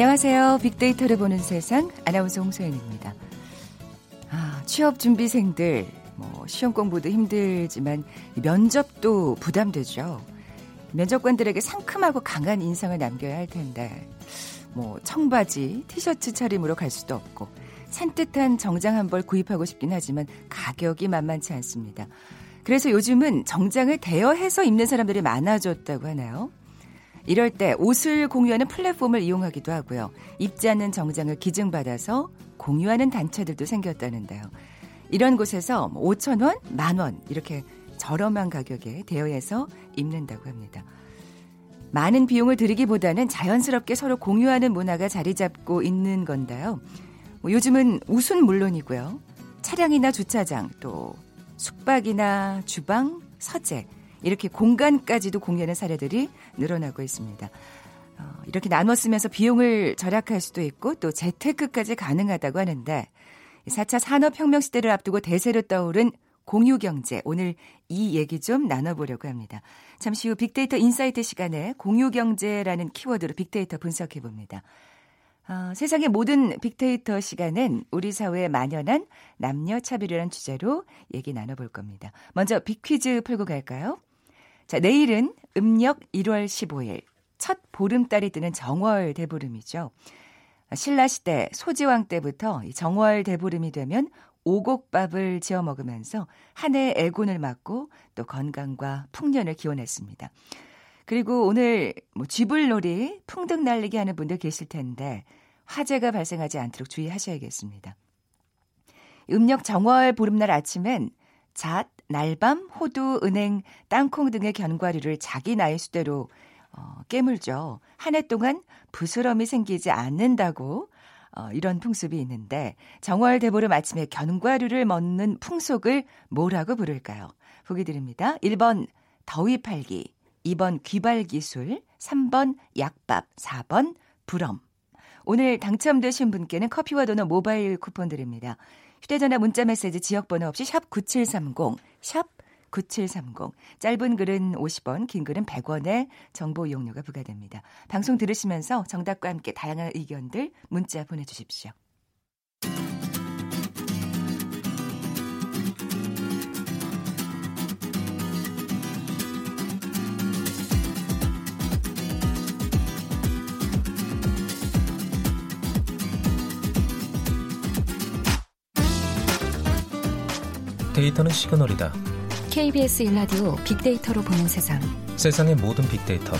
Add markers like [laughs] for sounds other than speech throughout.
안녕하세요. 빅데이터를 보는 세상 아나운서 홍소연입니다. 아, 취업 준비생들 뭐 시험 공부도 힘들지만 면접도 부담되죠. 면접관들에게 상큼하고 강한 인상을 남겨야 할 텐데 뭐 청바지, 티셔츠 차림으로 갈 수도 없고 산뜻한 정장 한 벌 구입하고 싶긴 하지만 가격이 만만치 않습니다. 그래서 요즘은 정장을 대여해서 입는 사람들이 많아졌다고 하나요? 이럴 때 옷을 공유하는 플랫폼을 이용하기도 하고요. 입지 않는 정장을 기증받아서 공유하는 단체들도 생겼다는데요. 이런 곳에서 5천 원, 만 원 이렇게 저렴한 가격에 대여해서 입는다고 합니다. 많은 비용을 들이기보다는 자연스럽게 서로 공유하는 문화가 자리 잡고 있는 건데요. 뭐 요즘은 웃은 물론이고요. 차량이나 주차장, 또 숙박이나 주방, 서재, 이렇게 공간까지도 공유하는 사례들이 늘어나고 있습니다. 어, 이렇게 나눠 쓰면서 비용을 절약할 수도 있고 또 재테크까지 가능하다고 하는데 4차 산업혁명 시대를 앞두고 대세로 떠오른 공유경제. 오늘 이 얘기 좀 나눠보려고 합니다. 잠시 후 빅데이터 insight 시간에 공유경제라는 키워드로 빅데이터 분석해 봅니다. 어, 세상의 모든 빅데이터 시간은 우리 사회에 만연한 남녀 차별이라는 주제로 얘기 나눠볼 겁니다. 먼저 빅퀴즈 풀고 갈까요? 자, 내일은 음력 1월 15일 첫 보름달이 뜨는 정월 대보름이죠. 신라 시대 소지왕 때부터 정월 대보름이 되면 오곡밥을 지어 먹으면서 한 해 애군을 맞고 또 건강과 풍년을 기원했습니다. 그리고 오늘 뭐 쥐불놀이, 풍등 날리기 하는 분들 계실 텐데 화재가 발생하지 않도록 주의하셔야겠습니다. 음력 정월 보름날 아침엔 잣, 날밤, 호두, 은행, 땅콩 등의 견과류를 자기 나이 수대로 어, 깨물죠. 한 해 동안 부스럼이 생기지 않는다고 어, 이런 풍습이 있는데 정월 대보름 아침에 견과류를 먹는 풍속을 뭐라고 부를까요? 보기 드립니다. 1번 더위 팔기, 2번 귀발 기술, 3번 약밥, 4번 불엄. 오늘 당첨되신 분께는 커피와 도넛 모바일 쿠폰 드립니다. 휴대전화 문자메시지 지역번호 없이 샵 9730, 샵 9730. 짧은 글은 50원, 긴 글은 100원의 정보 이용료가 부과됩니다. 방송 들으시면서 정답과 함께 다양한 의견들 문자 보내주십시오. 데이터는 시그널이다. KBS 일라디오 빅데이터로 보는 세상. 세상의 모든 빅데이터.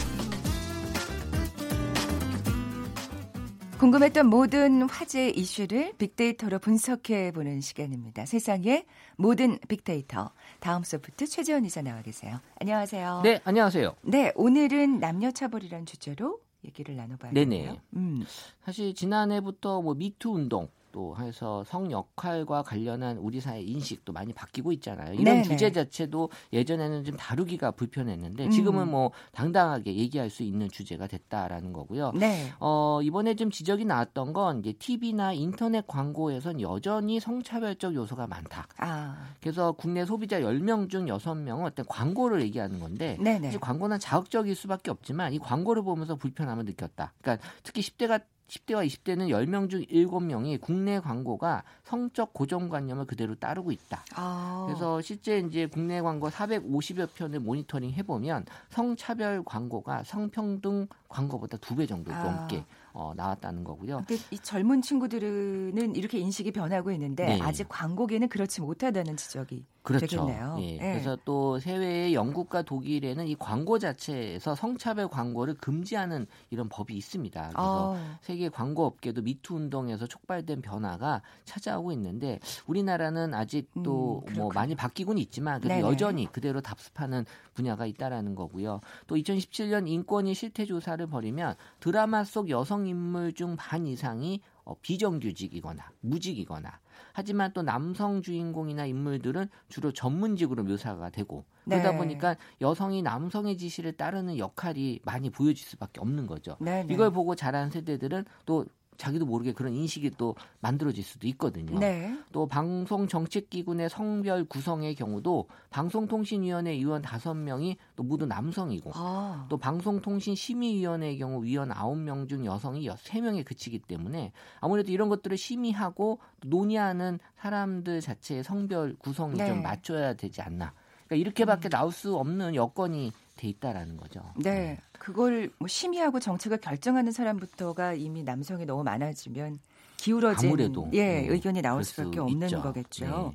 궁금했던 모든 화제 이슈를 빅데이터로 분석해 보는 시간입니다. 세상의 모든 빅데이터. 다음 소프트 최재원 이사 나와 계세요. 안녕하세요. 네, 안녕하세요. 네, 오늘은 남녀 차별이란 주제로 얘기를 나눠봐야 네네. 음. 사실 지난해부터 뭐 미투 운동 또 해서 성 역할과 관련한 우리 사회 인식도 많이 바뀌고 있잖아요. 이런 네네. 주제 자체도 예전에는 좀 다루기가 불편했는데 음. 지금은 뭐 당당하게 얘기할 수 있는 주제가 됐다라는 거고요. 네. 어, 이번에 좀 지적이 나왔던 건 이제 TV나 인터넷 광고에선 여전히 성차별적 요소가 많다. 아. 그래서 국내 소비자 10명 중 6명은 어떤 광고를 얘기하는 건데 네네. 광고는 자극적일 수밖에 없지만 이 광고를 보면서 불편함을 느꼈다. 그러니까 특히 10대가 10대와 20대는 10명 중 7명이 국내 광고가 성적 고정관념을 그대로 따르고 있다. 아. 그래서 실제 이제 국내 광고 450여 편을 모니터링 해보면 성차별 광고가 성평등 광고보다 두 배 정도 아. 넘게 어, 나왔다는 거고요. 이 젊은 친구들은 이렇게 인식이 변하고 있는데 네. 아직 광고계는 그렇지 못하다는 지적이 그렇죠. 되겠네요. 예. 네. 그래서 또 해외의 영국과 독일에는 이 광고 자체에서 성차별 광고를 금지하는 이런 법이 있습니다. 그래서 어. 세계 광고 업계도 미투 운동에서 촉발된 변화가 찾아오고 있는데 우리나라는 아직 또뭐 음, 많이 바뀌고는 있지만 그래도 여전히 그대로 답습하는 분야가 있다라는 거고요. 또 2017년 인권위 실태 조사를 벌이면 드라마 속 여성 인물 중 반 이상이 어, 비정규직이거나 무직이거나 하지만 또 남성 주인공이나 인물들은 주로 전문직으로 묘사가 되고 그러다 네. 보니까 여성이 남성의 지시를 따르는 역할이 많이 보여질 수밖에 없는 거죠. 네, 네. 이걸 보고 자란 세대들은 또 자기도 모르게 그런 인식이 또 만들어질 수도 있거든요. 네. 또 방송 정책기관의 성별 구성의 경우도 방송통신위원회 위원 5명이 또 모두 남성이고 아. 또 방송통신심의위원회의 경우 위원 9명 중 여성이 3명에 그치기 때문에 아무래도 이런 것들을 심의하고 논의하는 사람들 자체의 성별 구성이 네. 좀 맞춰야 되지 않나. 그러니까 이렇게밖에 음. 나올 수 없는 여건이 돼 있다라는 거죠. 네. 네. 그걸 뭐 심의하고 정책을 결정하는 사람부터가 이미 남성이 너무 많아지면 기울어진 아무래도, 예, 네. 의견이 나올 수밖에 없는 있죠. 거겠죠. 네.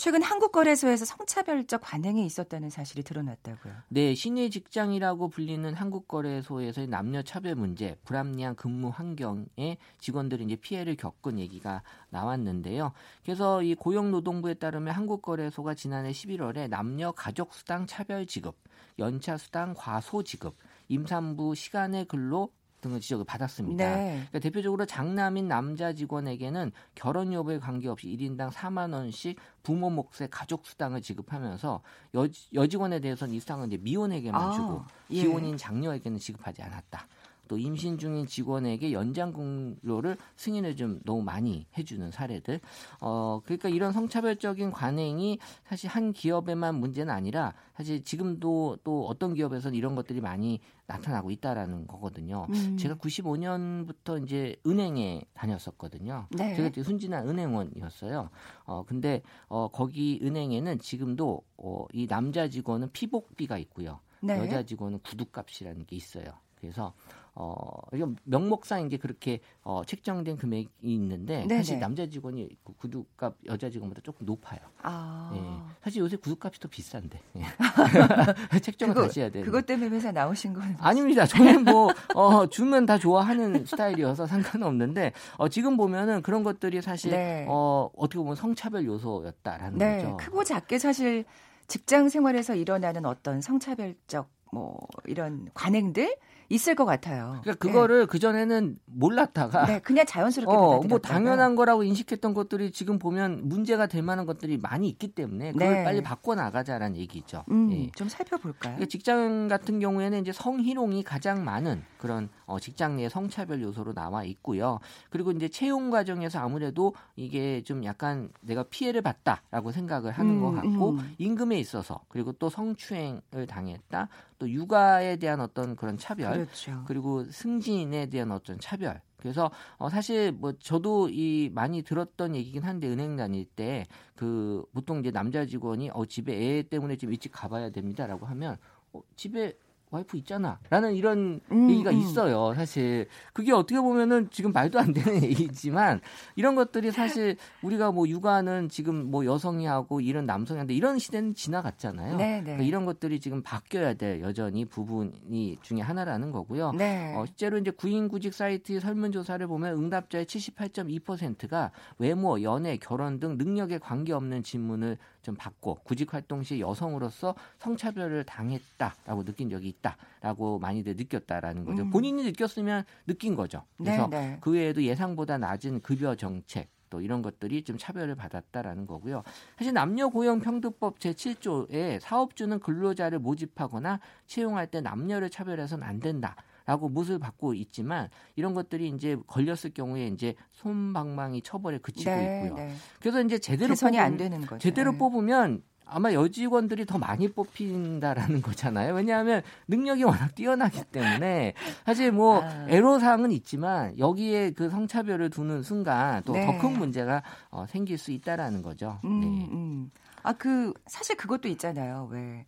최근 한국 거래소에서 성차별적 관행이 있었다는 사실이 드러났다고요. 네, 신의 직장이라고 불리는 한국 거래소에서의 남녀 차별 문제, 불합리한 근무 환경에 직원들이 이제 피해를 겪은 얘기가 나왔는데요. 그래서 이 고용노동부에 따르면 한국 거래소가 지난해 11월에 남녀 가족 수당 차별 지급, 연차 수당 과소 지급, 임산부 시간의 근로 등의 지적을 받았습니다. 네. 그러니까 대표적으로 장남인 남자 직원에게는 결혼 여부에 관계없이 1인당 4만 원씩 부모 몫의 가족 수당을 지급하면서 여, 여직원에 대해서는 이 수당은 이제 미혼에게만 아, 주고 예. 기혼인 장녀에게는 지급하지 않았다. 또 임신 중인 직원에게 연장 근로를 승인을 좀 너무 많이 해주는 사례들. 어 그러니까 이런 성차별적인 관행이 사실 한 기업에만 문제는 아니라 사실 지금도 또 어떤 기업에서는 이런 것들이 많이 나타나고 있다라는 거거든요. 음. 제가 95년부터 이제 은행에 다녔었거든요. 네. 제가 순진한 은행원이었어요. 어 근데 어 거기 은행에는 지금도 어, 이 남자 직원은 피복비가 있고요. 네. 여자 직원은 구두값이라는 게 있어요. 그래서 어, 명목상 이제 그렇게 어, 책정된 금액이 있는데 네네. 사실 남자 직원이 그 구두값 여자 직원보다 조금 높아요. 아. 예. 사실 요새 구두값이 더 비싼데 예. [laughs] [laughs] 책정을 그거, 다시 해야 돼. 그것 때문에 회사 나오신 거는 아닙니다. 저는 뭐 어, 주면 다 좋아하는 스타일이어서 상관없는데 어, 지금 보면은 그런 것들이 사실 네. 어, 어떻게 보면 성차별 요소였다라는 네. 거죠. 크고 작게 사실 직장 생활에서 일어나는 어떤 성차별적 뭐 이런 관행들 있을 것 같아요. 그러니까 그거를 네. 그 전에는 몰랐다가 네, 그냥 자연스럽게 어, 뭐 당연한 거라고 인식했던 것들이 지금 보면 문제가 될 만한 것들이 많이 있기 때문에 그걸 네. 빨리 바꿔 나가자라는 얘기죠. 음, 예. 좀 살펴볼까요? 그러니까 직장 같은 경우에는 이제 성희롱이 가장 많은 그런 어, 직장 내 성차별 요소로 나와 있고요. 그리고 이제 채용 과정에서 아무래도 이게 좀 약간 내가 피해를 봤다라고 생각을 하는 음, 것 같고 음. 임금에 있어서 그리고 또 성추행을 당했다, 또 육아에 대한 어떤 그런 차별, 그렇죠. 그리고 승진에 대한 어떤 차별. 그래서 어 사실 뭐 저도 이 많이 들었던 얘기긴 한데 은행 다닐 때 그 보통 이제 남자 직원이 어 집에 애 때문에 좀 일찍 가봐야 됩니다라고 하면 어 집에 와이프 있잖아 라는 이런 음, 얘기가 음. 있어요. 사실 그게 어떻게 보면은 지금 말도 안 되는 [laughs] 얘기지만 이런 것들이 사실 우리가 뭐 육아는 지금 뭐 여성이 하고 이런 남성이 하는데 이런 시대는 지나갔잖아요. 네, 네. 그러니까 이런 것들이 지금 바뀌어야 될 여전히 부분이 중에 하나라는 거고요. 네. 어, 실제로 이제 구인구직 사이트 설문조사를 보면 응답자의 78.2%가 외모, 연애, 결혼 등 능력에 관계없는 질문을 좀 받고 구직 활동 시 여성으로서 성차별을 당했다라고 느낀 적이 있다라고 많이들 느꼈다라는 거죠. 음. 본인이 느꼈으면 느낀 거죠. 그래서 네, 네. 그 외에도 예상보다 낮은 급여 정책 또 이런 것들이 좀 차별을 받았다라는 거고요. 사실 남녀 고용 평등법 제7조에 사업주는 근로자를 모집하거나 채용할 때 남녀를 차별해서는 안 된다. 라고 못을 받고 있지만 이런 것들이 이제 걸렸을 경우에 이제 손방망이 처벌에 그치고 네, 있고요. 네. 그래서 이제 제대로 뽑으면, 안 되는 거죠. 제대로 네. 뽑으면 아마 여직원들이 더 많이 뽑힌다라는 거잖아요. 왜냐하면 능력이 워낙 뛰어나기 때문에 사실 뭐 아. 애로사항은 있지만 여기에 그 성차별을 두는 순간 또 더큰 네. 문제가 어, 생길 수 있다라는 거죠. 음, 네. 음. 아그 사실 그것도 있잖아요. 왜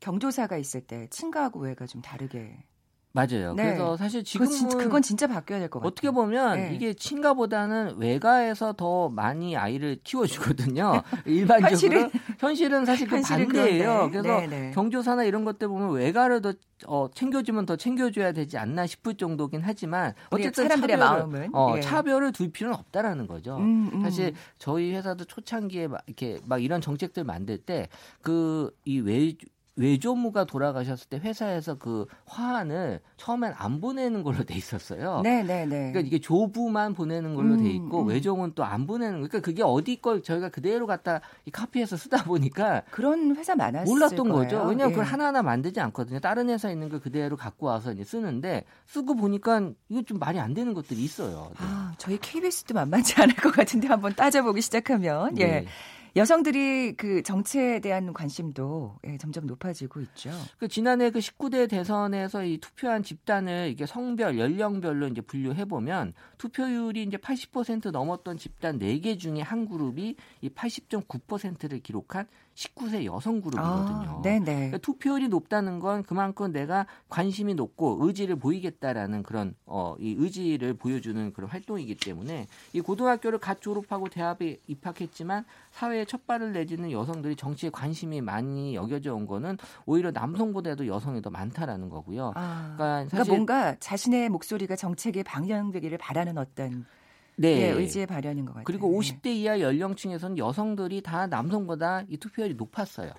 경조사가 있을 때 친가하고 외가 좀 다르게 맞아요. 네. 그래서 사실 지금은 진짜, 그건 진짜 바뀌어야 될 것 같아요. 어떻게 보면 네. 이게 친가보다는 외가에서 더 많이 아이를 키워주거든요. [laughs] 일반적으로 현실은, 현실은 사실 그 반대예요. 그래서 네네. 네. 경조사나 이런 것들 보면 외가를 더 어, 챙겨주면 더 챙겨줘야 되지 않나 싶을 정도긴 하지만 어쨌든 사람들의 차별을, 마음은 어, 예. 차별을 둘 필요는 없다라는 거죠. 음, 음. 사실 저희 회사도 초창기에 막 이렇게 막 이런 정책들 만들 때 그 이 외 외조무가 돌아가셨을 때 회사에서 그 화환을 처음엔 안 보내는 걸로 돼 있었어요. 네, 네, 네. 그러니까 이게 조부만 보내는 걸로 음, 돼 있고 음. 외종은 또 안 보내는 거. 그러니까 그게 어디 걸 저희가 그대로 갖다 이 카피해서 쓰다 보니까 그런 회사 많았을 몰랐던 거예요. 거죠. 왜냐하면 예. 그걸 하나하나 만들지 않거든요. 다른 회사 있는 걸 그대로 갖고 와서 이제 쓰는데 쓰고 보니까 이거 좀 말이 안 되는 것들이 있어요. 네. 아, 저희 KBS도 만만치 않을 것 같은데 한번 따져보기 시작하면 예. 네. 여성들이 그 정치에 대한 관심도 예, 점점 높아지고 있죠. 그 지난해 그 19대 대선에서 이 투표한 집단을 이게 성별, 연령별로 이제 분류해 보면 투표율이 이제 80% 넘었던 집단 4개 중에 한 그룹이 이 80.9%를 기록한 19세 여성 그룹이거든요. 아, 네네. 그러니까 투표율이 높다는 건 그만큼 내가 관심이 높고 의지를 보이겠다라는 그런 어, 이 의지를 보여주는 그런 활동이기 때문에 이 고등학교를 갓 졸업하고 대학에 입학했지만 사회에 첫 발을 내딛는 여성들이 정치에 관심이 많이 여겨져 온 거는 오히려 남성보다도 여성이 더 많다라는 거고요. 아, 그러니까 그러니까 뭔가 자신의 목소리가 정책에 방영되기를 바라는 어떤 네. 예, 의지의 발현인 것 같아요. 그리고 예. 50대 이하 연령층에서는 여성들이 다 남성보다 이 투표율이 높았어요.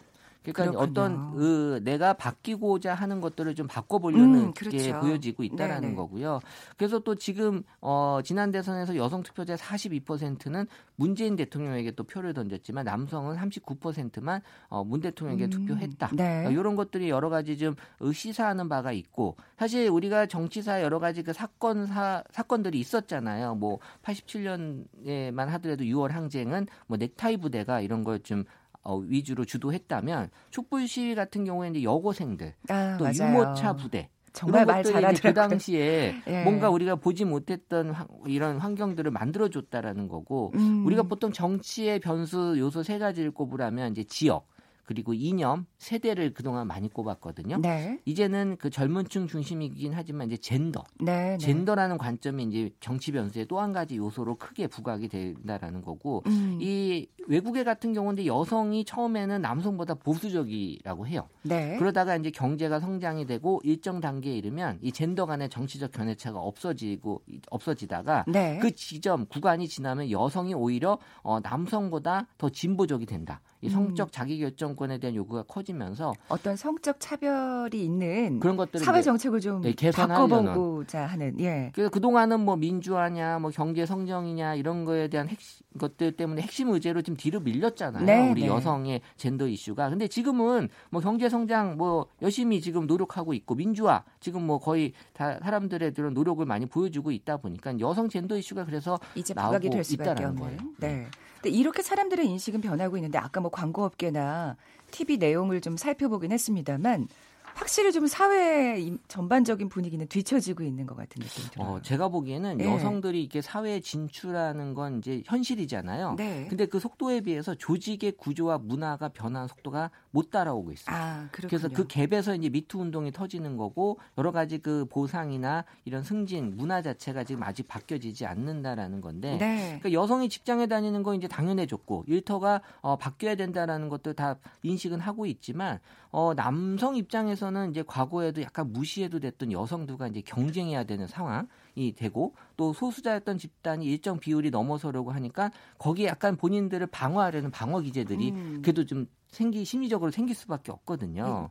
그러니까 그렇군요. 어떤 그 내가 바뀌고자 하는 것들을 좀 바꿔보려는 음, 게 그렇죠. 보여지고 있다라는 네네. 거고요. 그래서 또 지금 어 지난 대선에서 여성 투표자 42%는 문재인 대통령에게 또 표를 던졌지만 남성은 39%만 어, 문 대통령에게 음, 투표했다. 네. 이런 것들이 여러 가지 좀 시사하는 바가 있고 사실 우리가 정치사 여러 가지 그 사건 사 사건들이 있었잖아요. 뭐 87년에만 하더라도 6월 항쟁은 뭐 넥타이 부대가 이런 걸좀 어, 위주로 주도했다면 촛불 시위 같은 경우에 이제 여고생들 아, 또 맞아요. 유모차 부대 정말 이런 말 이제 그 잘하더라고요. 당시에 [laughs] 예. 뭔가 우리가 보지 못했던 환- 이런 환경들을 만들어 줬다라는 거고 음. 우리가 보통 정치의 변수 요소 세 가지를 꼽으라면 이제 지역 그리고 이념 세대를 그동안 많이 꼽았거든요. 네, 이제는 그 젊은층 중심이긴 하지만 이제 젠더 네, 네. 젠더라는 관점이 이제 정치 변수의 또 한 가지 요소로 크게 부각이 된다라는 거고 음, 이 외국에 같은 경우는 여성이 처음에는 남성보다 보수적이라고 해요. 네. 그러다가 이제 경제가 성장이 되고 일정 단계에 이르면 이 젠더 간의 정치적 견해차가 없어지고 없어지다가 네. 그 지점 구간이 지나면 여성이 오히려 어, 남성보다 더 진보적이 된다. 이 음. 성적 자기결정 권에 대한 요구가 커지면서 어떤 성적 차별이 있는 그런 것들을 사회 정책을 좀 네. 바꿔보고자 하는 예. 그래서 그 동안은 뭐 민주화냐, 뭐 경제 성장이냐 이런 거에 대한 핵심, 것들 때문에 핵심 의제로 좀 뒤로 밀렸잖아요. 네, 우리 네. 여성의 젠더 이슈가. 근데 지금은 뭐 경제 성장 뭐 열심히 지금 노력하고 있고 민주화 지금 뭐 거의 다 사람들의 그런 노력을 많이 보여주고 있다 보니까 여성 젠더 이슈가 그래서 이제 나오고 될 수밖에 있다라는 없는. 거예요. 네. 근데 이렇게 사람들의 인식은 변하고 있는데 아까 뭐 광고업계나 TV 내용을 좀 살펴보긴 했습니다만 확실히 좀 사회 의 전반적인 분위기는 뒤처지고 있는 것 같은 느낌이 들어요. 어, 제가 보기에는 네. 여성들이 이렇게 사회에 진출하는 건 이제 현실이잖아요. 네. 근데 그 속도에 비해서 조직의 구조와 문화가 변하는 속도가 못 따라오고 있어요. 아. 그래서 그 갭에서 이제 미투 운동이 터지는 거고 여러 가지 그 보상이나 이런 승진 문화 자체가 지금 아직 바뀌어지지 않는다라는 건데 네. 그러니까 여성이 직장에 다니는 건 이제 당연해졌고 일터가 어, 바뀌어야 된다라는 것도 다 인식은 하고 있지만 어, 남성 입장에서 는 이제 과거에도 약간 무시해도 됐던 여성들과 이제 경쟁해야 되는 상황이 되고 또 소수자였던 집단이 일정 비율이 넘어서려고 하니까 거기에 약간 본인들을 방어하려는 방어 기제들이 음. 그래도 좀 생기 심리적으로 생길 수밖에 없거든요.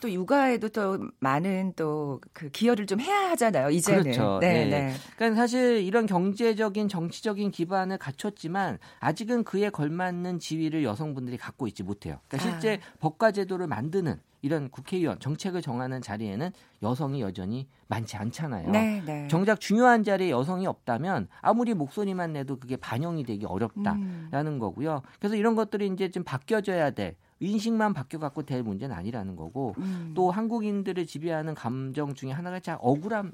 또 육아에도 또 많은 또 그 기여를 좀 해야 하잖아요. 이제는. 그렇죠. 네, 네. 네. 그러니까 사실 이런 경제적인 정치적인 기반을 갖췄지만 아직은 그에 걸맞는 지위를 여성분들이 갖고 있지 못해요. 그러니까 실제 아. 법과 제도를 만드는 이런 국회의원 정책을 정하는 자리에는 여성이 여전히 많지 않잖아요. 네, 네. 정작 중요한 자리에 여성이 없다면 아무리 목소리만 내도 그게 반영이 되기 어렵다라는 음. 거고요. 그래서 이런 것들이 이제 좀 바뀌어져야 될 인식만 바뀌어 갖고 될 문제는 아니라는 거고 음. 또 한국인들을 지배하는 감정 중에 하나가 참 억울함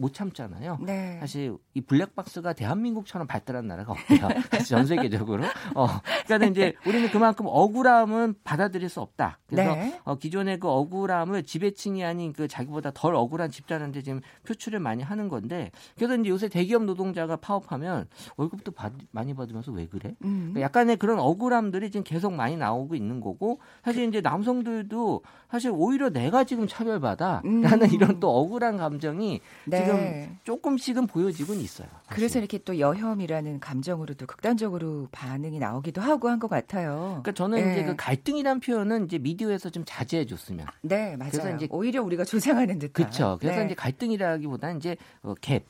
못 참잖아요. 네. 사실 이 블랙박스가 대한민국처럼 발달한 나라가 없대요. [laughs] 전 세계적으로. 어, 그러니까 이제 우리는 그만큼 억울함은 받아들일 수 없다. 그래서 네. 어, 기존의 그 억울함을 지배층이 아닌 그 자기보다 덜 억울한 집단한테 지금 표출을 많이 하는 건데 그래서 이제 요새 대기업 노동자가 파업하면 월급도 받- 많이 받으면서 왜 그래? 음. 그러니까 약간의 그런 억울함들이 지금 계속 많이 나오고 있는 거고 사실 이제 남성들도 사실 오히려 내가 지금 차별받아 음. 라는 이런 또 억울한 감정이 네. 지금 조금씩은 보여지곤 있어요. 사실. 그래서 이렇게 또 여혐이라는 감정으로도 극단적으로 반응이 나오기도 하고 한 것 같아요. 그러니까 저는 네. 이제 그 갈등이란 표현은 이제 미디어에서 좀 자제해 줬으면. 네, 맞아요. 그래서 이제 오히려 우리가 조장하는 듯한. 그렇죠. 그래서 네. 이제 갈등이라기보다는 이제 어, 갭.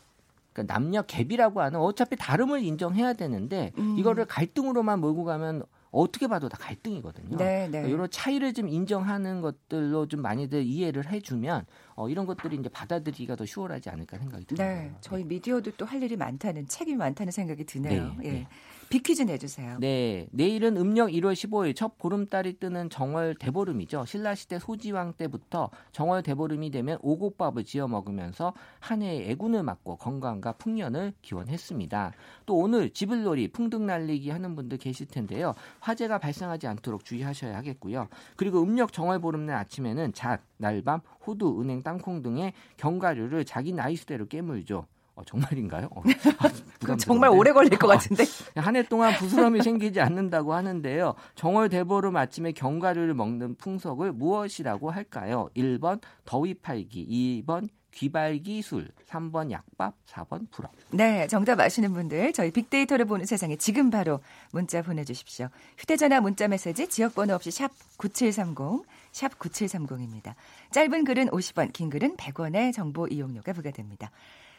그러니까 남녀 갭이라고 하는 어차피 다름을 인정해야 되는데 음. 이거를 갈등으로만 몰고 가면 어떻게 봐도 다 갈등이거든요. 네, 네. 그러니까 이런 차이를 좀 인정하는 것들로 좀 많이들 이해를 해주면 어, 이런 것들이 이제 받아들이기가 더 수월하지 않을까 생각이 듭니다. 네, 저희 미디어도 또 할 일이 많다는 책임이 많다는 생각이 드네요. 네, 예. 네. 비퀴즈 내주세요. 네. 내일은 음력 1월 15일 첫 보름달이 뜨는 정월 대보름이죠. 신라 시대 소지왕 때부터 정월 대보름이 되면 오곡밥을 지어 먹으면서 한 해의 애군을 맞고 건강과 풍년을 기원했습니다. 또 오늘 지불놀이, 풍등 날리기 하는 분들 계실 텐데요. 화재가 발생하지 않도록 주의하셔야 하겠고요. 그리고 음력 정월 보름날 아침에는 잣, 날밤, 호두, 은행, 땅콩 등의 견과류를 자기 나이 수대로 깨물죠. 어, 정말인가요? 어, 아, [laughs] 정말 오래 걸릴 것 같은데. 한해 동안 부스럼이 생기지 않는다고 하는데요. 정월 대보름 아침에 견과류를 먹는 풍속을 무엇이라고 할까요? 1번 더위 팔기, 2번 귀발기 술, 3번 약밥, 4번 불어. 네, 정답 아시는 분들 저희 빅데이터를 보는 세상에 지금 바로 문자 보내주십시오. 휴대전화 문자 메시지 지역번호 없이 샵 9730, 샵 9730입니다. 짧은 글은 50원, 긴 글은 100원의 정보 이용료가 부과됩니다.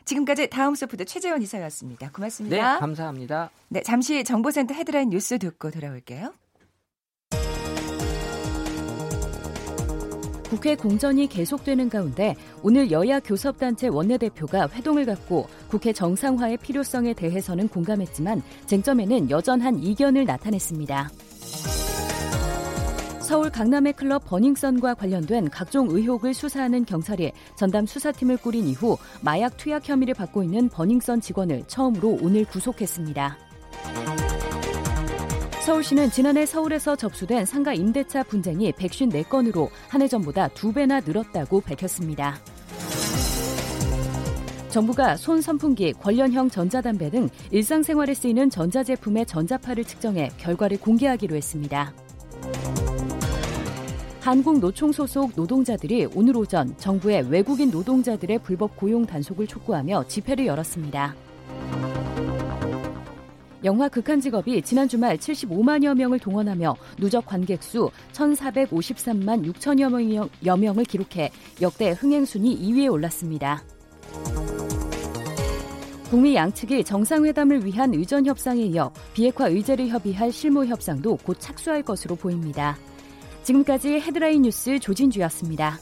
지금까지 다음 소프트 최재원 이사였습니다. 고맙습니다. 네, 감사합니다. 네, 잠시 정보센터 헤드라인 뉴스 듣고 돌아올게요. 국회 공전이 계속되는 가운데 오늘 여야 교섭단체 원내대표가 회동을 갖고 국회 정상화의 필요성에 대해서는 공감했지만 쟁점에는 여전한 이견을 나타냈습니다. 서울 강남의 클럽 버닝썬과 관련된 각종 의혹을 수사하는 경찰이 전담 수사팀을 꾸린 이후 마약 투약 혐의를 받고 있는 버닝썬 직원을 처음으로 오늘 구속했습니다. 서울시는 지난해 서울에서 접수된 상가 임대차 분쟁이 154건으로 한 해 전보다 두 배나 늘었다고 밝혔습니다. 정부가 손 선풍기, 관련형 전자담배 등 일상생활에 쓰이는 전자제품의 전자파를 측정해 결과를 공개하기로 했습니다. 한국노총 소속 노동자들이 오늘 오전 정부의 외국인 노동자들의 불법 고용 단속을 촉구하며 집회를 열었습니다. 영화 극한 직업이 지난 주말 75만여 명을 동원하며 누적 관객 수 1,453만 6천여 명을 기록해 역대 흥행 순위 2위에 올랐습니다. 북미 양측이 정상회담을 위한 의전 협상에 이어 비핵화 의제를 협의할 실무 협상도 곧 착수할 것으로 보입니다. 지금까지 헤드라인 뉴스 조진주였습니다.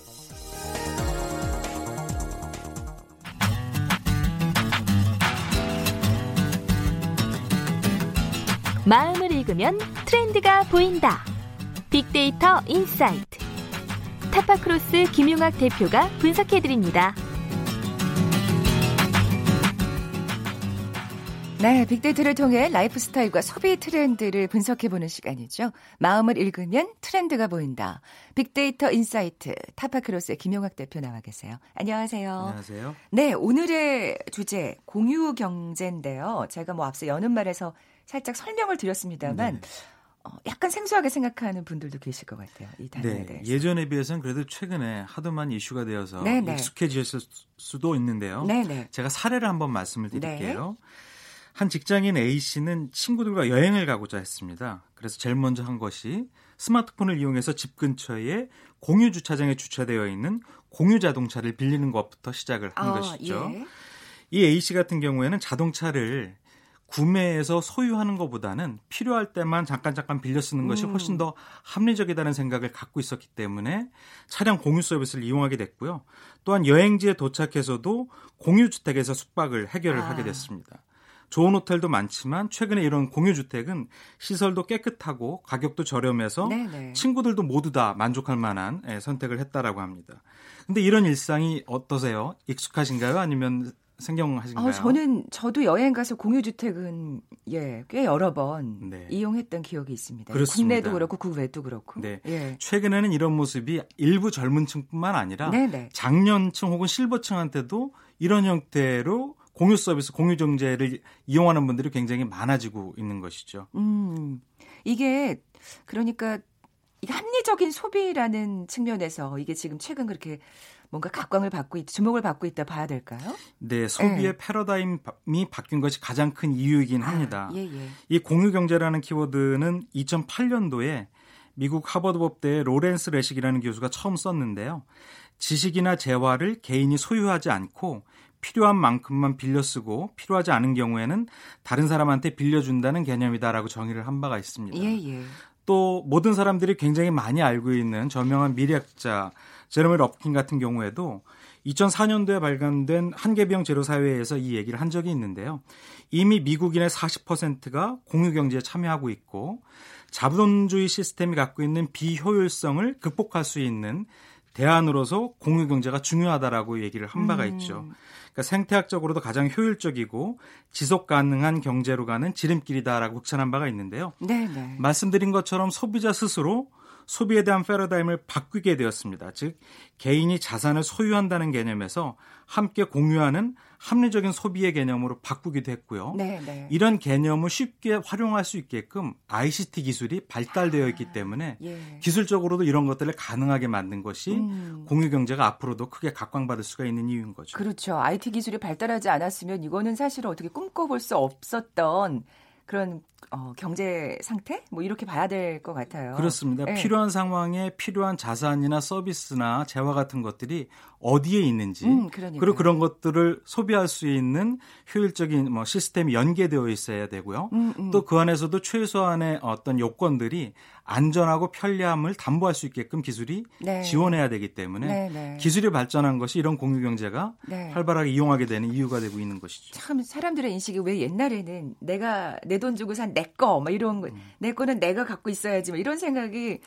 마음을 읽으면 트렌드가 보인다. 빅데이터 insight. 타파크로스 김용학 대표가 분석해드립니다. 네, 빅데이터를 통해 라이프 스타일과 소비 트렌드를 분석해보는 시간이죠. 마음을 읽으면 트렌드가 보인다. 빅데이터 insight 타파크로스의 김용학 대표 나와 계세요. 안녕하세요. 안녕하세요. 네, 오늘의 주제 공유 경제인데요. 제가 뭐 앞서 여는 말에서 살짝 설명을 드렸습니다만 네. 어, 약간 생소하게 생각하는 분들도 계실 것 같아요. 이 단어에 네, 대해서. 예전에 비해서는 그래도 최근에 하도 많이 이슈가 되어서 네네. 익숙해졌을 수도 있는데요. 네네. 제가 사례를 한번 말씀을 드릴게요. 네. 한 직장인 A 씨는 친구들과 여행을 가고자 했습니다. 그래서 제일 먼저 한 것이 스마트폰을 이용해서 집 근처에 공유 주차장에 주차되어 있는 공유 자동차를 빌리는 것부터 시작을 한 아, 것이죠. 예. 이 A 씨 같은 경우에는 자동차를 구매해서 소유하는 것보다는 필요할 때만 잠깐 잠깐 빌려 쓰는 것이 음. 훨씬 더 합리적이다는 생각을 갖고 있었기 때문에 차량 공유 서비스를 이용하게 됐고요. 또한 여행지에 도착해서도 공유 주택에서 숙박을 해결을 아. 하게 됐습니다. 좋은 호텔도 많지만 최근에 이런 공유주택은 시설도 깨끗하고 가격도 저렴해서 네네. 친구들도 모두 다 만족할 만한 예, 선택을 했다라고 합니다. 근데 이런 일상이 어떠세요? 익숙하신가요? 아니면 생경하신가요? 어, 저는 저도 여행 가서 공유 주택은 예, 꽤 여러 번 네. 이용했던 기억이 있습니다. 그렇습니다. 국내도 그렇고 국외도 그렇고. 네. 예. 최근에는 이런 모습이 일부 젊은층뿐만 아니라 네네. 장년층 혹은 실버층한테도 이런 형태로 공유 서비스, 공유 정제를 이용하는 분들이 굉장히 많아지고 있는 것이죠. 음, 이게 그러니까 합리적인 소비라는 측면에서 이게 지금 최근 그렇게 뭔가 각광을 받고 있, 주목을 받고 있다 봐야 될까요? 네, 소비의 네. 패러다임이 바뀐 것이 가장 큰 이유이긴 아, 합니다. 예, 예. 이 공유 경제라는 키워드는 2008년도에 미국 하버드법대의 로렌스 레식이라는 교수가 처음 썼는데요. 지식이나 재화를 개인이 소유하지 않고 필요한 만큼만 빌려 쓰고 필요하지 않은 경우에는 다른 사람한테 빌려준다는 개념이다라고 정의를 한 바가 있습니다. 예, 예. 또 모든 사람들이 굉장히 많이 알고 있는 저명한 미래학자 제르미 럽킨 같은 경우에도 2004년도에 발간된 한계병 제로 사회에서 이 얘기를 한 적이 있는데요. 이미 미국인의 40%가 공유 경제에 참여하고 있고 자본주의 시스템이 갖고 있는 비효율성을 극복할 수 있는 대안으로서 공유 경제가 중요하다라고 얘기를 한 바가 음. 있죠. 그러니까 생태학적으로도 가장 효율적이고 지속 가능한 경제로 가는 지름길이다라고 극찬한 바가 있는데요. 네네. 네. 말씀드린 것처럼 소비자 스스로 소비에 대한 패러다임을 바뀌게 되었습니다. 즉 개인이 자산을 소유한다는 개념에서 함께 공유하는 합리적인 소비의 개념으로 바꾸기도 했고요. 네, 네. 이런 개념을 쉽게 활용할 수 있게끔 ICT 기술이 발달되어 있기 아, 때문에 예. 기술적으로도 이런 것들을 가능하게 만든 것이 음. 공유 경제가 앞으로도 크게 각광받을 수가 있는 이유인 거죠. 그렇죠. IT 기술이 발달하지 않았으면 이거는 사실 어떻게 꿈꿔볼 수 없었던 그런 어, 경제 상태 뭐 이렇게 봐야 될 것 같아요. 그렇습니다. 네. 필요한 상황에 필요한 자산이나 서비스나 재화 같은 것들이 어디에 있는지 음, 그리고 그런 것들을 소비할 수 있는 효율적인 뭐 시스템이 연계되어 있어야 되고요. 음, 음. 또그 안에서도 최소한의 어떤 요건들이 안전하고 편리함을 담보할 수 있게끔 기술이 네. 지원해야 되기 때문에 네, 네. 기술이 발전한 것이 이런 공유 경제가 네. 활발하게 이용하게 되는 이유가 되고 있는 것이죠. 참 사람들의 인식이 왜 옛날에는 내가 내 돈 주고 산 내 거, 막 이런 거, 음. 내 거는 내가 갖고 있어야지, 막 이런 생각이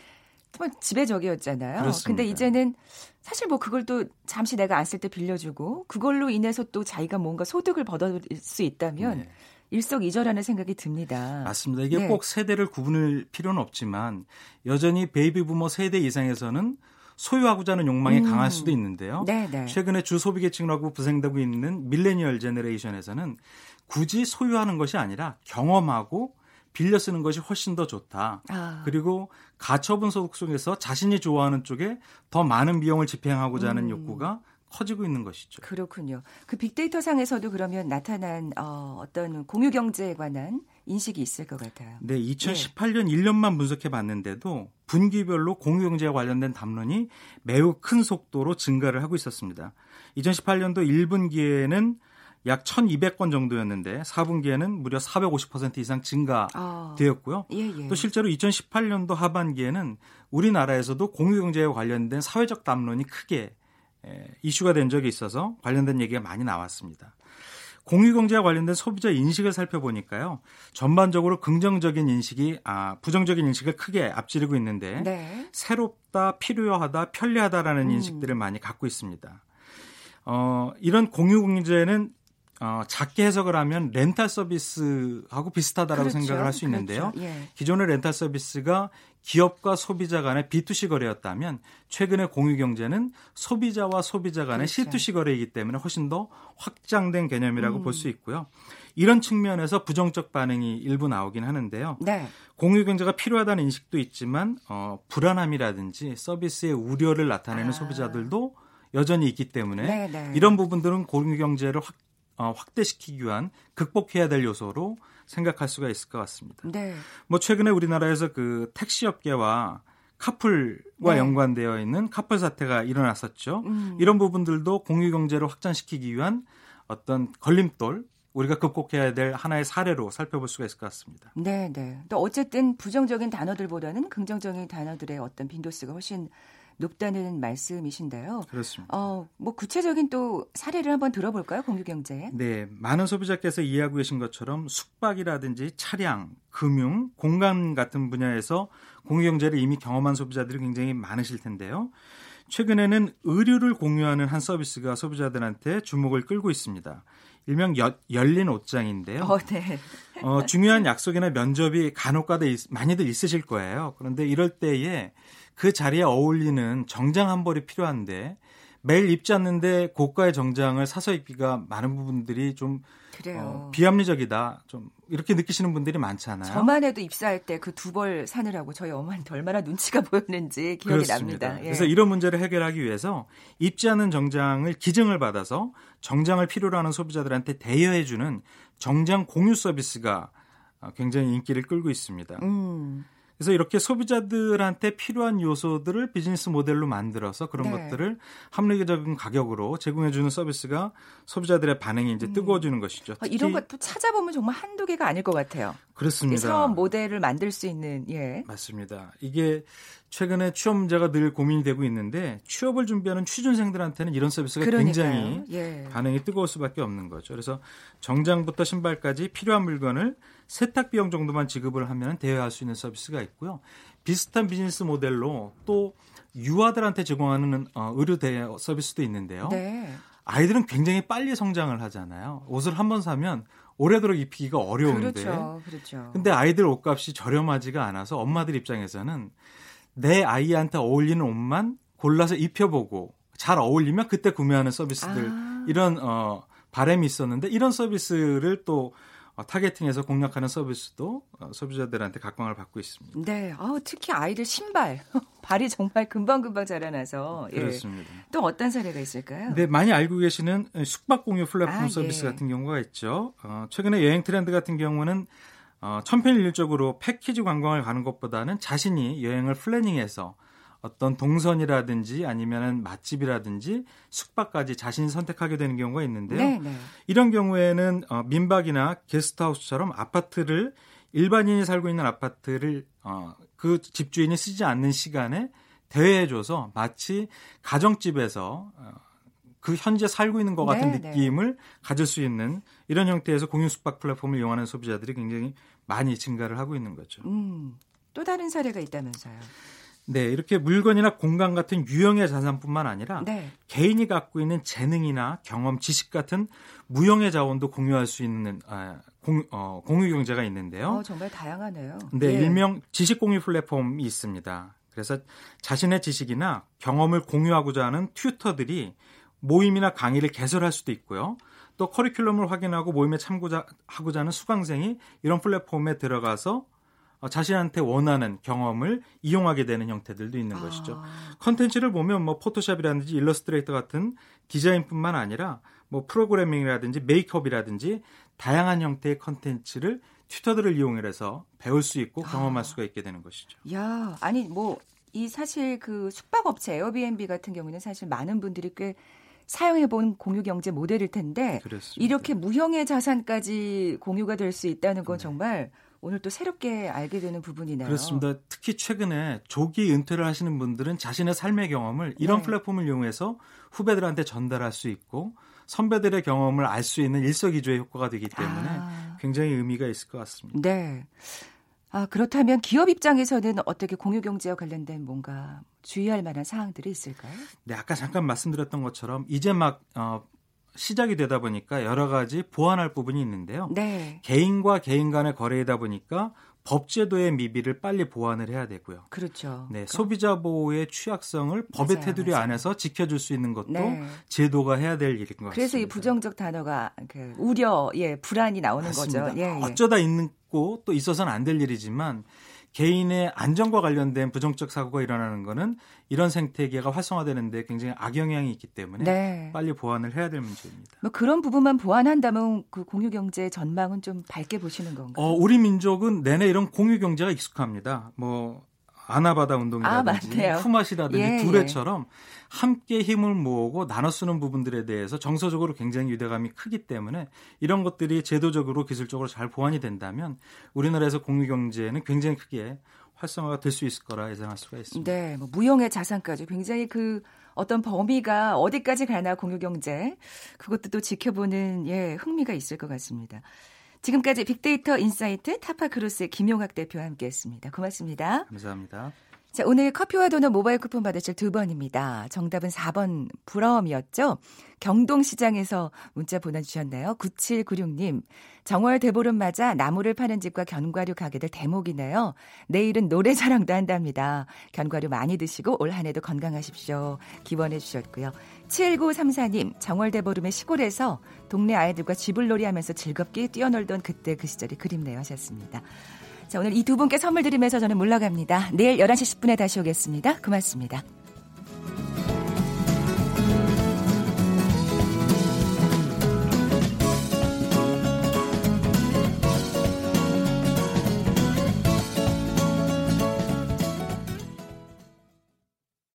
정말 지배적이었잖아요. 그렇습니다. 근데 이제는 사실 뭐 그걸 또 잠시 내가 안 쓸 때 빌려주고 그걸로 인해서 또 자기가 뭔가 소득을 벌어들일 수 있다면 네. 일석이조라는 생각이 듭니다. 맞습니다. 이게 네. 꼭 세대를 구분할 필요는 없지만 여전히 베이비 부머 세대 이상에서는 소유하고자 하는 욕망이 음. 강할 수도 있는데요. 네네. 네. 최근에 주소비 계층이라고 부상되고 있는 millennial generation에서는 굳이 소유하는 것이 아니라 경험하고 빌려 쓰는 것이 훨씬 더 좋다. 아. 그리고 가처분 소득 속에서 자신이 좋아하는 쪽에 더 많은 비용을 집행하고자 하는 음. 욕구가 커지고 있는 것이죠. 그렇군요. 그 빅데이터 상에서도 그러면 나타난 어, 어떤 공유 경제에 관한 인식이 있을 것 같아요. 네, 2018년 네. 1년만 분석해 봤는데도 분기별로 공유 경제와 관련된 담론이 매우 큰 속도로 증가를 하고 있었습니다. 2018년도 1분기에는 약 1,200건 정도였는데 4분기에는 무려 450% 이상 증가되었고요. 아, 예, 예. 또 실제로 2018년도 하반기에는 우리나라에서도 공유경제에 관련된 사회적 담론이 크게 이슈가 된 적이 있어서 관련된 얘기가 많이 나왔습니다. 공유경제와 관련된 소비자 인식을 살펴보니까요. 전반적으로 긍정적인 인식이 아 부정적인 인식을 크게 앞지르고 있는데 네. 새롭다, 필요하다, 편리하다라는 음. 인식들을 많이 갖고 있습니다. 어, 이런 공유경제는 어, 작게 해석을 하면 렌탈 서비스하고 비슷하다라고 그렇죠. 생각을 할 수 있는데요. 그렇죠. 예. 기존의 렌탈 서비스가 기업과 소비자 간의 B2C 거래였다면 최근의 공유 경제는 소비자와 소비자 간의 그렇죠. C2C 거래이기 때문에 훨씬 더 확장된 개념이라고 음. 볼수 있고요. 이런 측면에서 부정적 반응이 일부 나오긴 하는데요. 네. 공유 경제가 필요하다는 인식도 있지만 어, 불안함이라든지 서비스의 우려를 나타내는 아. 소비자들도 여전히 있기 때문에 네네. 네. 이런 부분들은 공유 경제를 확 어, 확대시키기 위한 극복해야 될 요소로 생각할 수가 있을 것 같습니다. 네. 뭐 최근에 우리나라에서 그 택시 업계와 카풀과 네. 연관되어 있는 카풀 사태가 일어났었죠. 음. 이런 부분들도 공유 경제를 확장시키기 위한 어떤 걸림돌 우리가 극복해야 될 하나의 사례로 살펴볼 수가 있을 것 같습니다. 네, 네. 또 어쨌든 부정적인 단어들보다는 긍정적인 단어들의 어떤 빈도수가 훨씬 높다는 말씀이신데요. 그렇습니다. 어, 뭐 구체적인 또 사례를 한번 들어볼까요? 공유경제. 네, 많은 소비자께서 이해하고 계신 것처럼 숙박이라든지 차량, 금융, 공간 같은 분야에서 공유경제를 이미 경험한 소비자들이 굉장히 많으실 텐데요. 최근에는 의류를 공유하는 한 서비스가 소비자들한테 주목을 끌고 있습니다. 일명 여, 열린 옷장인데요. 어, 네. 어, 중요한 약속이나 면접이 간혹 가다 많이들 있으실 거예요. 그런데 이럴 때에 그 자리에 어울리는 정장 한 벌이 필요한데 매일 입지 않는데 고가의 정장을 사서 입기가 많은 부분들이 좀 어, 비합리적이다, 좀 이렇게 느끼시는 분들이 많잖아요. 저만 해도 입사할 때 그 두 벌 사느라고 저희 어머니한테 얼마나 눈치가 보였는지 기억이 그렇습니다. 납니다. 예. 그래서 이런 문제를 해결하기 위해서 입지 않은 정장을 기증을 받아서 정장을 필요로 하는 소비자들한테 대여해 주는 정장 공유 서비스가 굉장히 인기를 끌고 있습니다. 음. 그래서 이렇게 소비자들한테 필요한 요소들을 비즈니스 모델로 만들어서 그런 네. 것들을 합리적인 가격으로 제공해주는 서비스가 소비자들의 반응이 이제 음. 뜨거워지는 음. 것이죠. 아, 이런 것도 찾아보면 정말 한두 개가 아닐 것 같아요. 그렇습니다. 사업 모델을 만들 수 있는 예. 맞습니다. 이게 최근에 취업 문제가 늘 고민이 되고 있는데 취업을 준비하는 취준생들한테는 이런 서비스가 그러니까요. 굉장히 예. 반응이 뜨거울 수밖에 없는 거죠. 그래서 정장부터 신발까지 필요한 물건을 세탁 비용 정도만 지급을 하면 대여할 수 있는 서비스가 있고요. 비슷한 비즈니스 모델로 또 유아들한테 제공하는 어, 의료 대여 서비스도 있는데요. 네. 아이들은 굉장히 빨리 성장을 하잖아요. 옷을 한 번 사면 오래도록 입히기가 어려운데. 그렇죠. 그렇죠. 근데 아이들 옷값이 저렴하지가 않아서 엄마들 입장에서는 내 아이한테 어울리는 옷만 골라서 입혀보고 잘 어울리면 그때 구매하는 서비스들 아. 이런 어 바램이 있었는데 이런 서비스를 또 어, 타겟팅해서 공략하는 서비스도 어, 소비자들한테 각광을 받고 있습니다. 네, 어, 특히 아이들 신발 [laughs] 발이 정말 금방금방 자라나서 예. 그렇습니다. 예. 또 어떤 사례가 있을까요? 네, 많이 알고 계시는 숙박 공유 플랫폼 아, 서비스 예. 같은 경우가 있죠. 어, 최근에 여행 트렌드 같은 경우는 어, 천편일률적으로 패키지 관광을 가는 것보다는 자신이 여행을 플래닝해서 어떤 동선이라든지 아니면은 맛집이라든지 숙박까지 자신이 선택하게 되는 경우가 있는데요. 네네. 네. 이런 경우에는 어, 민박이나 게스트하우스처럼 아파트를 일반인이 살고 있는 아파트를 어, 그 집주인이 쓰지 않는 시간에 대여해줘서 마치 가정집에서 어, 그 현재 살고 있는 것 같은 네네. 네. 느낌을 가질 수 있는 이런 형태에서 공유 숙박 플랫폼을 이용하는 소비자들이 굉장히 많이 증가를 하고 있는 거죠. 음, 또 다른 사례가 있다면서요. 네, 이렇게 물건이나 공간 같은 유형의 자산뿐만 아니라 네. 개인이 갖고 있는 재능이나 경험, 지식 같은 무형의 자원도 공유할 수 있는 아, 공, 어, 공유 경제가 있는데요. 어, 정말 다양하네요. 네, 예. 일명 지식 공유 플랫폼이 있습니다. 그래서 자신의 지식이나 경험을 공유하고자 하는 튜터들이 모임이나 강의를 개설할 수도 있고요. 또 커리큘럼을 확인하고 모임에 참고하고자 하는 수강생이 이런 플랫폼에 들어가서 어, 자신한테 원하는 경험을 이용하게 되는 형태들도 있는 아. 것이죠. 컨텐츠를 보면 뭐 포토샵이라든지 일러스트레이터 같은 디자인뿐만 아니라 뭐 프로그래밍이라든지 메이크업이라든지 다양한 형태의 컨텐츠를 튜터들을 이용해서 배울 수 있고 경험할 아. 수가 있게 되는 것이죠. 야, 아니 뭐 이 사실 그 숙박업체 에어비앤비 같은 경우는 사실 많은 분들이 꽤 사용해본 공유 경제 모델일 텐데 그렇습니다. 이렇게 무형의 자산까지 공유가 될 수 있다는 건 네. 정말 오늘 또 새롭게 알게 되는 부분이네요. 그렇습니다. 특히 최근에 조기 은퇴를 하시는 분들은 자신의 삶의 경험을 이런 네. 플랫폼을 이용해서 후배들한테 전달할 수 있고 선배들의 경험을 알 수 있는 일석이조의 효과가 되기 때문에 아. 굉장히 의미가 있을 것 같습니다. 네. 아, 그렇다면 기업 입장에서는 어떻게 공유 경제와 관련된 뭔가 주의할 만한 사항들이 있을까요? 네, 아까 잠깐 말씀드렸던 것처럼 이제 막 어, 시작이 되다 보니까 여러 가지 보완할 부분이 있는데요. 네. 개인과 개인 간의 거래이다 보니까 법제도의 미비를 빨리 보완을 해야 되고요. 그렇죠. 네, 그럼. 소비자 보호의 취약성을 법의 맞아요, 테두리 맞아요. 안에서 지켜줄 수 있는 것도 네. 제도가 해야 될 일인 것 같습니다. 그래서 이 부정적 단어가 그 우려, 예, 불안이 나오는 맞습니다. 거죠. 예, 예. 어쩌다 있고 또 있어서는 안 될 일이지만 개인의 안전과 관련된 부정적 사고가 일어나는 거는 이런 생태계가 활성화되는데 굉장히 악영향이 있기 때문에 네. 빨리 보완을 해야 될 문제입니다. 뭐 그런 부분만 보완한다면 그 공유 경제 전망은 좀 밝게 보시는 건가요? 어, 우리 민족은 내내 이런 공유 경제가 익숙합니다. 뭐 아나바다 운동이라든지 아, 푸맛이라든지 예, 두레처럼 예. 함께 힘을 모으고 나눠 쓰는 부분들에 대해서 정서적으로 굉장히 유대감이 크기 때문에 이런 것들이 제도적으로 기술적으로 잘 보완이 된다면 우리나라에서 공유 경제는 굉장히 크게 활성화가 될 수 있을 거라 예상할 수가 있습니다. 네, 뭐 무형의 자산까지 굉장히 그 어떤 범위가 어디까지 가나 공유 경제 그것도 또 지켜보는 예 흥미가 있을 것 같습니다. 지금까지 빅데이터 insight 타파크로스 김용학 대표와 함께했습니다. 고맙습니다. 감사합니다. 자, 오늘 커피와 도넛 모바일 쿠폰 받으실 두 분입니다. 정답은 4번 부러움이었죠. 경동시장에서 문자 보내주셨네요. 9796님. 정월 대보름 맞아 나무를 파는 집과 견과류 가게들 대목이네요. 내일은 노래 자랑도 한답니다. 견과류 많이 드시고 올 한 해도 건강하십시오. 기원해 주셨고요. 7934님. 정월 대보름의 시골에서 동네 아이들과 쥐불놀이 하면서 즐겁게 뛰어놀던 그때 그 시절이 그립네요 하셨습니다. 자, 오늘 이 두 분께 선물 드리면서 저는 물러갑니다. 내일 11시 10분에 다시 오겠습니다. 고맙습니다.